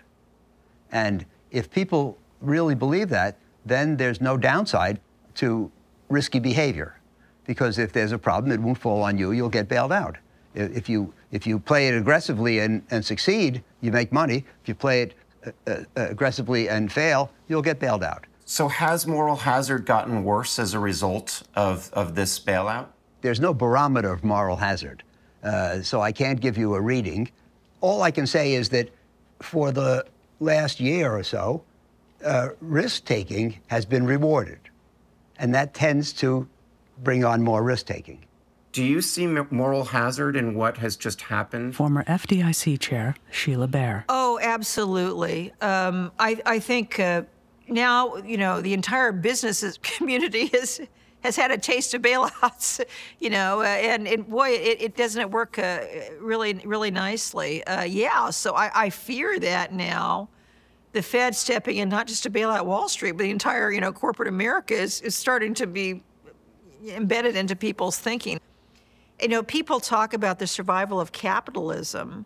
And if people really believe that, then there's no downside to risky behavior. Because if there's a problem, it won't fall on you, you'll get bailed out. If you, if you play it aggressively and, and succeed, you make money. If you play it aggressively and fail, you'll get bailed out. So, has moral hazard gotten worse as a result of, of this bailout? There's no barometer of moral hazard, uh, so I can't give you a reading. All I can say is that for the last year or so, uh, risk taking has been rewarded, and that tends to bring on more risk taking. Do you see moral hazard in what has just happened? Former FDIC Chair Sheila Bair. Oh, absolutely. Um, I, I think uh, now, you know, the entire business community has has had a taste of bailouts, you know, uh, and, and boy, it, it doesn't work uh, really, really nicely. Uh, yeah, so I, I fear that now the Fed stepping in, not just to bail out Wall Street, but the entire, you know, corporate America is, is starting to be embedded into people's thinking. You know, people talk about the survival of capitalism,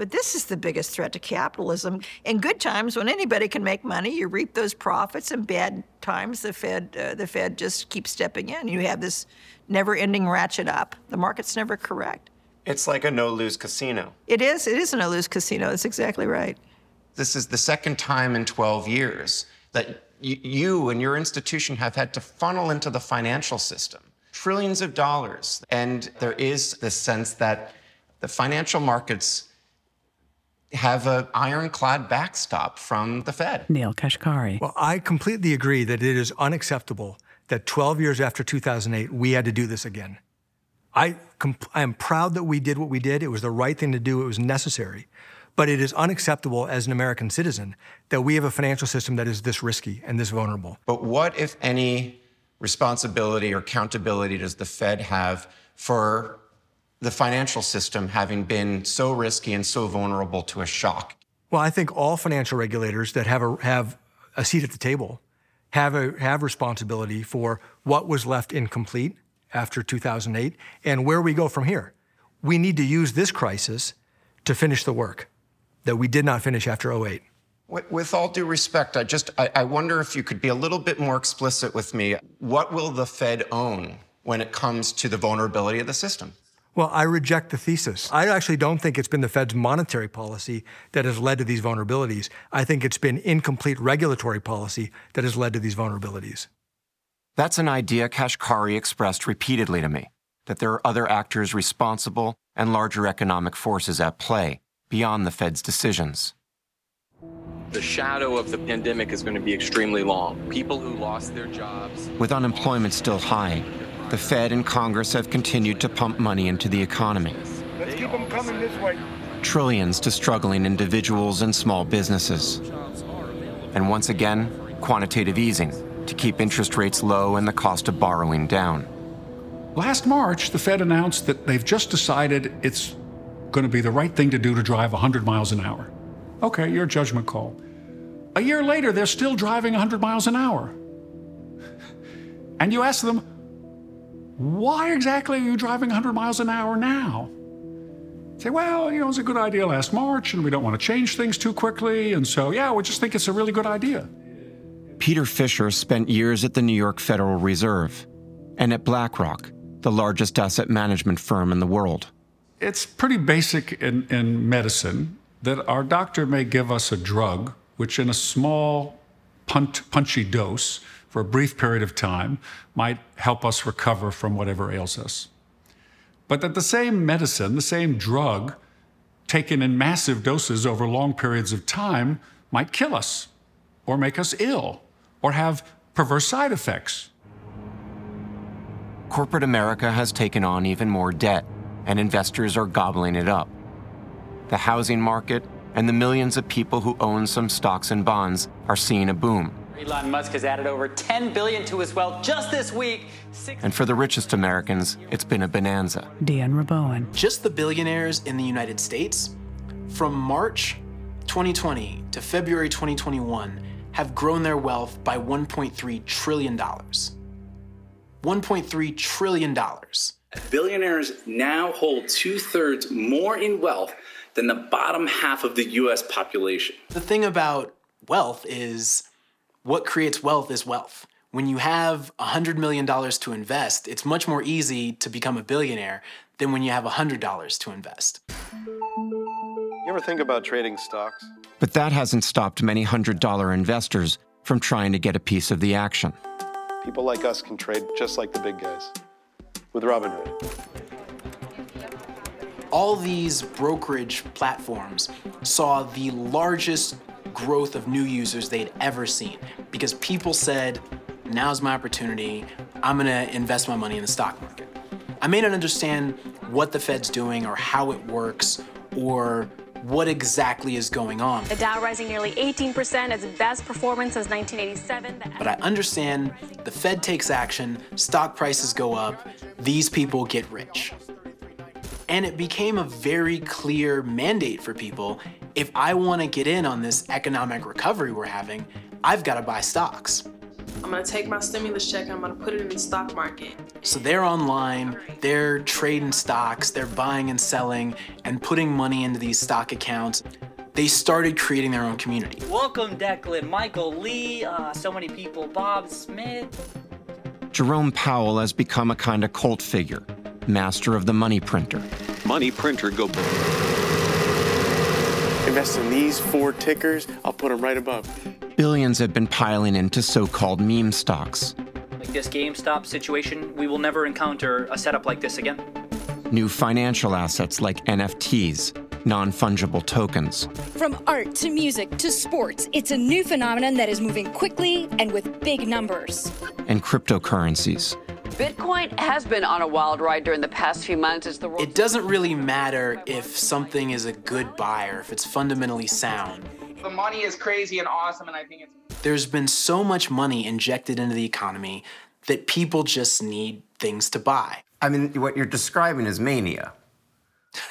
but this is the biggest threat to capitalism. In good times, when anybody can make money, you reap those profits. In bad times, the Fed, uh, the Fed just keeps stepping in. You have this never-ending ratchet up. The market's never correct. It's like a no lose casino. It is. It is a no-lose casino. That's exactly right. This is the second time in 12 years that y- you and your institution have had to funnel into the financial system trillions of dollars. And there is this sense that the financial markets have an ironclad backstop from the Fed. Neel Kashkari. Well, I completely agree that it is unacceptable that 12 years after 2008, we had to do this again. I, comp- I am proud that we did what we did. It was the right thing to do, it was necessary. But it is unacceptable as an American citizen that we have a financial system that is this risky and this vulnerable. But what, if any, responsibility or accountability does the Fed have for the financial system having been so risky and so vulnerable to a shock? Well, I think all financial regulators that have a, have a seat at the table have, a, have responsibility for what was left incomplete after 2008 and where we go from here. We need to use this crisis to finish the work that we did not finish after 08. With, all due respect, I just I, I wonder if you could be a little bit more explicit with me. What will the Fed own when it comes to the vulnerability of the system? Well, I reject the thesis. I actually don't think it's been the Fed's monetary policy that has led to these vulnerabilities. I think it's been incomplete regulatory policy that has led to these vulnerabilities. That's an idea Kashkari expressed repeatedly to me that there are other actors responsible and larger economic forces at play beyond the Fed's decisions. The shadow of the pandemic is going to be extremely long. People who lost their jobs. With unemployment still high, the Fed and Congress have continued to pump money into the economy. Let's keep them coming this way. Trillions to struggling individuals and small businesses. And once again, quantitative easing to keep interest rates low and the cost of borrowing down. Last March, the Fed announced that they've just decided it's going to be the right thing to do to drive 100 miles an hour. Okay, your judgment call. A year later, they're still driving 100 miles an hour. And you ask them, why exactly are you driving 100 miles an hour now? Say, well, you know, it was a good idea last March, and we don't want to change things too quickly, and so, yeah, we just think it's a really good idea. Peter Fisher spent years at the New York Federal Reserve and at BlackRock, the largest asset management firm in the world. It's pretty basic in, in medicine that our doctor may give us a drug, which in a small, punt, punchy dose for a brief period of time might help us recover from whatever ails us. But that the same medicine, the same drug, taken in massive doses over long periods of time, might kill us or make us ill or have perverse side effects. Corporate America has taken on even more debt, and investors are gobbling it up. The housing market and the millions of people who own some stocks and bonds are seeing a boom. Elon Musk has added over 10 billion to his wealth just this week. Six- And for the richest Americans, it's been a bonanza. Dion Rabouin. Just the billionaires in the United States, from March 2020 to February 2021, have grown their wealth by $1.3 trillion. $1.3 trillion. Billionaires now hold two thirds more in wealth than the bottom half of the US population. The thing about wealth is what creates wealth is wealth. When you have $100 million to invest, it's much more easy to become a billionaire than when you have $100 to invest. You ever think about trading stocks? But that hasn't stopped many hundred dollar investors from trying to get a piece of the action. People like us can trade just like the big guys with Robinhood. All these brokerage platforms saw the largest growth of new users they'd ever seen because people said, now's my opportunity. I'm going to invest my money in the stock market. I may not understand what the Fed's doing or how it works or what exactly is going on. The Dow rising nearly 18%, its best performance since 1987. But I understand the Fed takes action, stock prices go up, these people get rich. And it became a very clear mandate for people if I want to get in on this economic recovery we're having, I've got to buy stocks. I'm gonna take my stimulus check and I'm gonna put it in the stock market. So they're online, they're trading stocks, they're buying and selling, and putting money into these stock accounts. They started creating their own community. Welcome, Declan, Michael Lee, uh, so many people, Bob Smith. Jerome Powell has become a kind of cult figure, master of the money printer. Money printer go. Invest in these four tickers, I'll put them right above. Billions have been piling into so called meme stocks. Like this GameStop situation, we will never encounter a setup like this again. New financial assets like NFTs, non fungible tokens. From art to music to sports, it's a new phenomenon that is moving quickly and with big numbers. And cryptocurrencies. Bitcoin has been on a wild ride during the past few months as the world. It doesn't really matter if something is a good buy or if it's fundamentally sound. The money is crazy and awesome, and I think it's. There's been so much money injected into the economy that people just need things to buy. I mean, what you're describing is mania.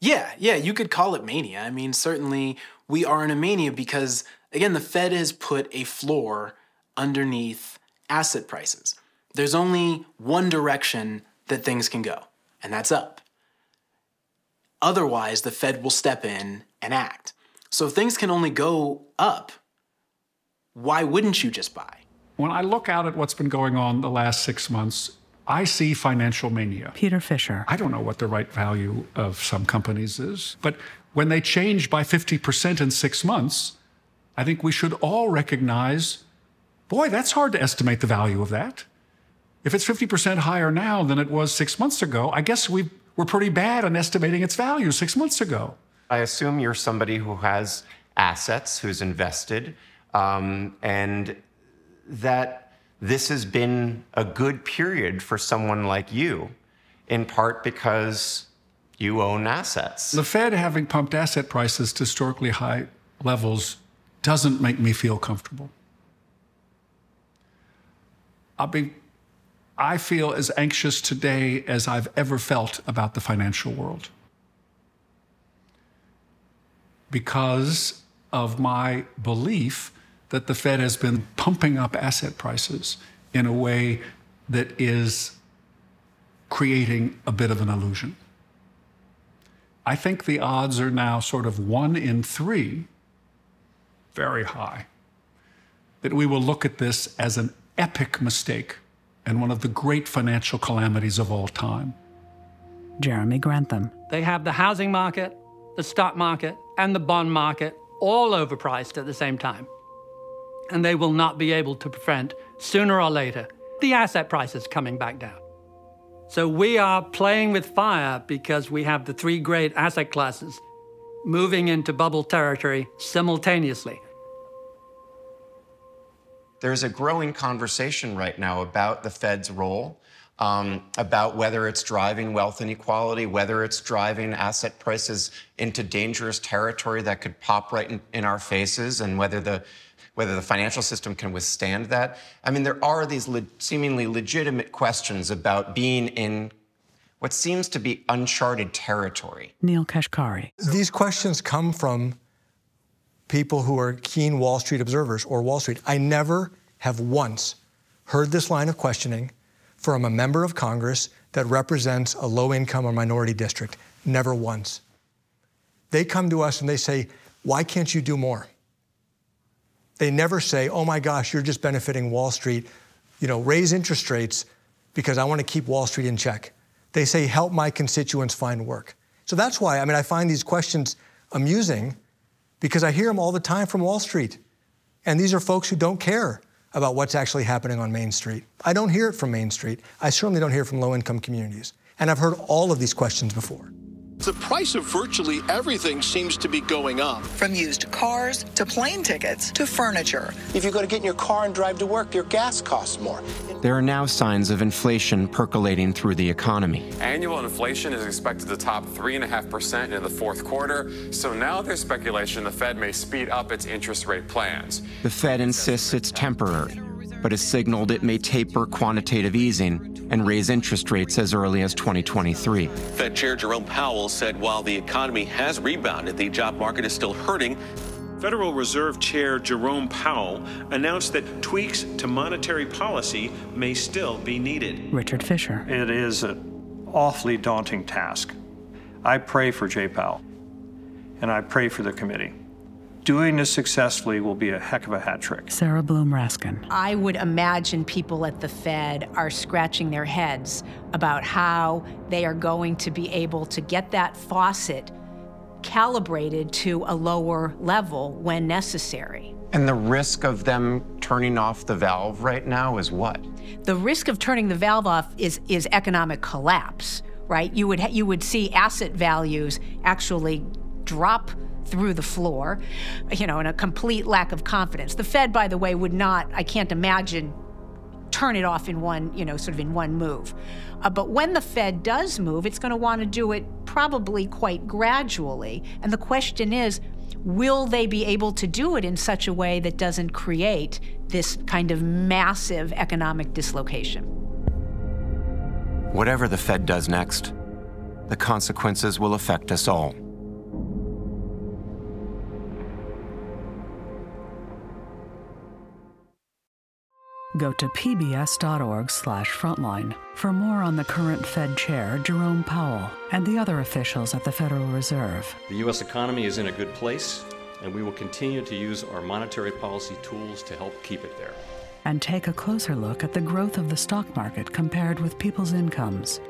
Yeah, yeah, you could call it mania. I mean, certainly we are in a mania because, again, the Fed has put a floor underneath asset prices. There's only one direction that things can go, and that's up. Otherwise, the Fed will step in and act. So if things can only go up, why wouldn't you just buy? When I look out at what's been going on the last six months, I see financial mania. Peter Fisher. I don't know what the right value of some companies is, but when they change by 50% in six months, I think we should all recognize boy, that's hard to estimate the value of that. If it's 50% higher now than it was six months ago, I guess we've, were pretty bad on estimating its value six months ago. I assume you're somebody who has assets, who's invested, um, and that this has been a good period for someone like you, in part because you own assets. The Fed having pumped asset prices to historically high levels doesn't make me feel comfortable. I'll be, I feel as anxious today as I've ever felt about the financial world because of my belief that the Fed has been pumping up asset prices in a way that is creating a bit of an illusion. I think the odds are now sort of one in three, very high, that we will look at this as an epic mistake and one of the great financial calamities of all time. Jeremy Grantham. They have the housing market, the stock market, and the bond market all overpriced at the same time. And they will not be able to prevent, sooner or later, the asset prices coming back down. So we are playing with fire because we have the three great asset classes moving into bubble territory simultaneously. There's a growing conversation right now about the Fed's role, um, about whether it's driving wealth inequality, whether it's driving asset prices into dangerous territory that could pop right in, in our faces, and whether the whether the financial system can withstand that. I mean, there are these le- seemingly legitimate questions about being in what seems to be uncharted territory. Neel Kashkari. These questions come from people who are keen Wall Street observers or Wall Street. I never have once heard this line of questioning from a member of Congress that represents a low income or minority district. Never once. They come to us and they say, Why can't you do more? They never say, oh my gosh, you're just benefiting Wall Street. You know, raise interest rates because I want to keep Wall Street in check. They say, help my constituents find work. So that's why, I mean, I find these questions amusing because I hear them all the time from Wall Street. And these are folks who don't care about what's actually happening on Main Street. I don't hear it from Main Street. I certainly don't hear from low income communities. And I've heard all of these questions before. The price of virtually everything seems to be going up. From used cars to plane tickets to furniture. If you go to get in your car and drive to work, your gas costs more. There are now signs of inflation percolating through the economy. Annual inflation is expected to top 3.5% in the fourth quarter, so now there's speculation the Fed may speed up its interest rate plans. The Fed insists it's temporary but has signaled it may taper quantitative easing and raise interest rates as early as 2023. Fed Chair Jerome Powell said while the economy has rebounded, the job market is still hurting. Federal Reserve Chair Jerome Powell announced that tweaks to monetary policy may still be needed. Richard Fisher. It is an awfully daunting task. I pray for Jay Powell, and I pray for the committee doing this successfully will be a heck of a hat trick. Sarah Bloom Raskin. I would imagine people at the Fed are scratching their heads about how they are going to be able to get that faucet calibrated to a lower level when necessary. And the risk of them turning off the valve right now is what? The risk of turning the valve off is, is economic collapse, right? You would, you would see asset values actually drop through the floor, you know, and a complete lack of confidence. The Fed, by the way, would not, I can't imagine, turn it off in one, you know, sort of in one move. Uh, but when the Fed does move, it's going to want to do it probably quite gradually. And the question is, will they be able to do it in such a way that doesn't create this kind of massive economic dislocation? Whatever the Fed does next, the consequences will affect us all. Go to pbs.org/frontline for more on the current Fed chair, Jerome Powell, and the other officials at the Federal Reserve. The US economy is in a good place, and we will continue to use our monetary policy tools to help keep it there. And take a closer look at the growth of the stock market compared with people's incomes.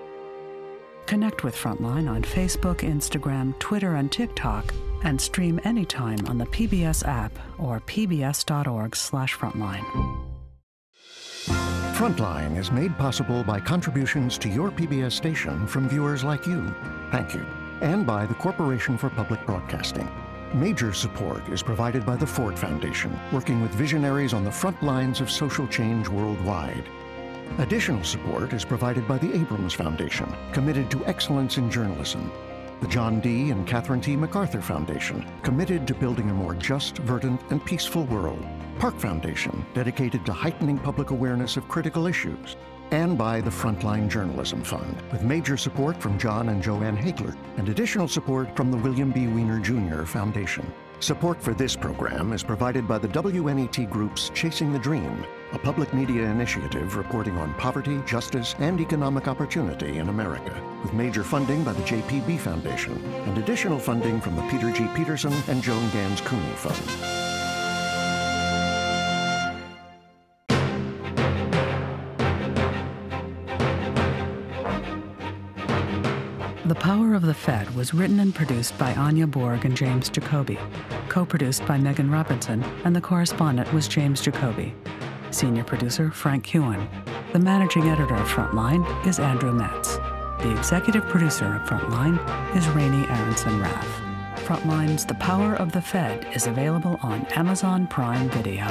Connect with Frontline on Facebook, Instagram, Twitter, and TikTok, and stream anytime on the PBS app or pbs.org/frontline. Frontline is made possible by contributions to your PBS station from viewers like you. Thank you. And by the Corporation for Public Broadcasting. Major support is provided by the Ford Foundation, working with visionaries on the front lines of social change worldwide. Additional support is provided by the Abrams Foundation, committed to excellence in journalism. The Jon D. and Catherine T. MacArthur Foundation, committed to building a more just, verdant, and peaceful world. Park Foundation, dedicated to heightening public awareness of critical issues. And by the Frontline Journalism Fund, with major support from John and Jo Ann Hagler, and additional support from the William B. Wiener Jr. Foundation. Support for this program is provided by the WNET Group's Chasing the Dream, a public media initiative reporting on poverty, justice, and economic opportunity in America, with major funding by the JPB Foundation and additional funding from the Peter G. Peterson and Joan Gans Cooney Fund. The Power of the Fed was written and produced by Anya Bourg and James Jacoby, co produced by Megan Robinson, and the correspondent was James Jacoby. Senior producer Frank Hewen. The managing editor of Frontline is Andrew Metz. The executive producer of Frontline is Raney Aronson Rath. Frontline's The Power of the Fed is available on Amazon Prime Video.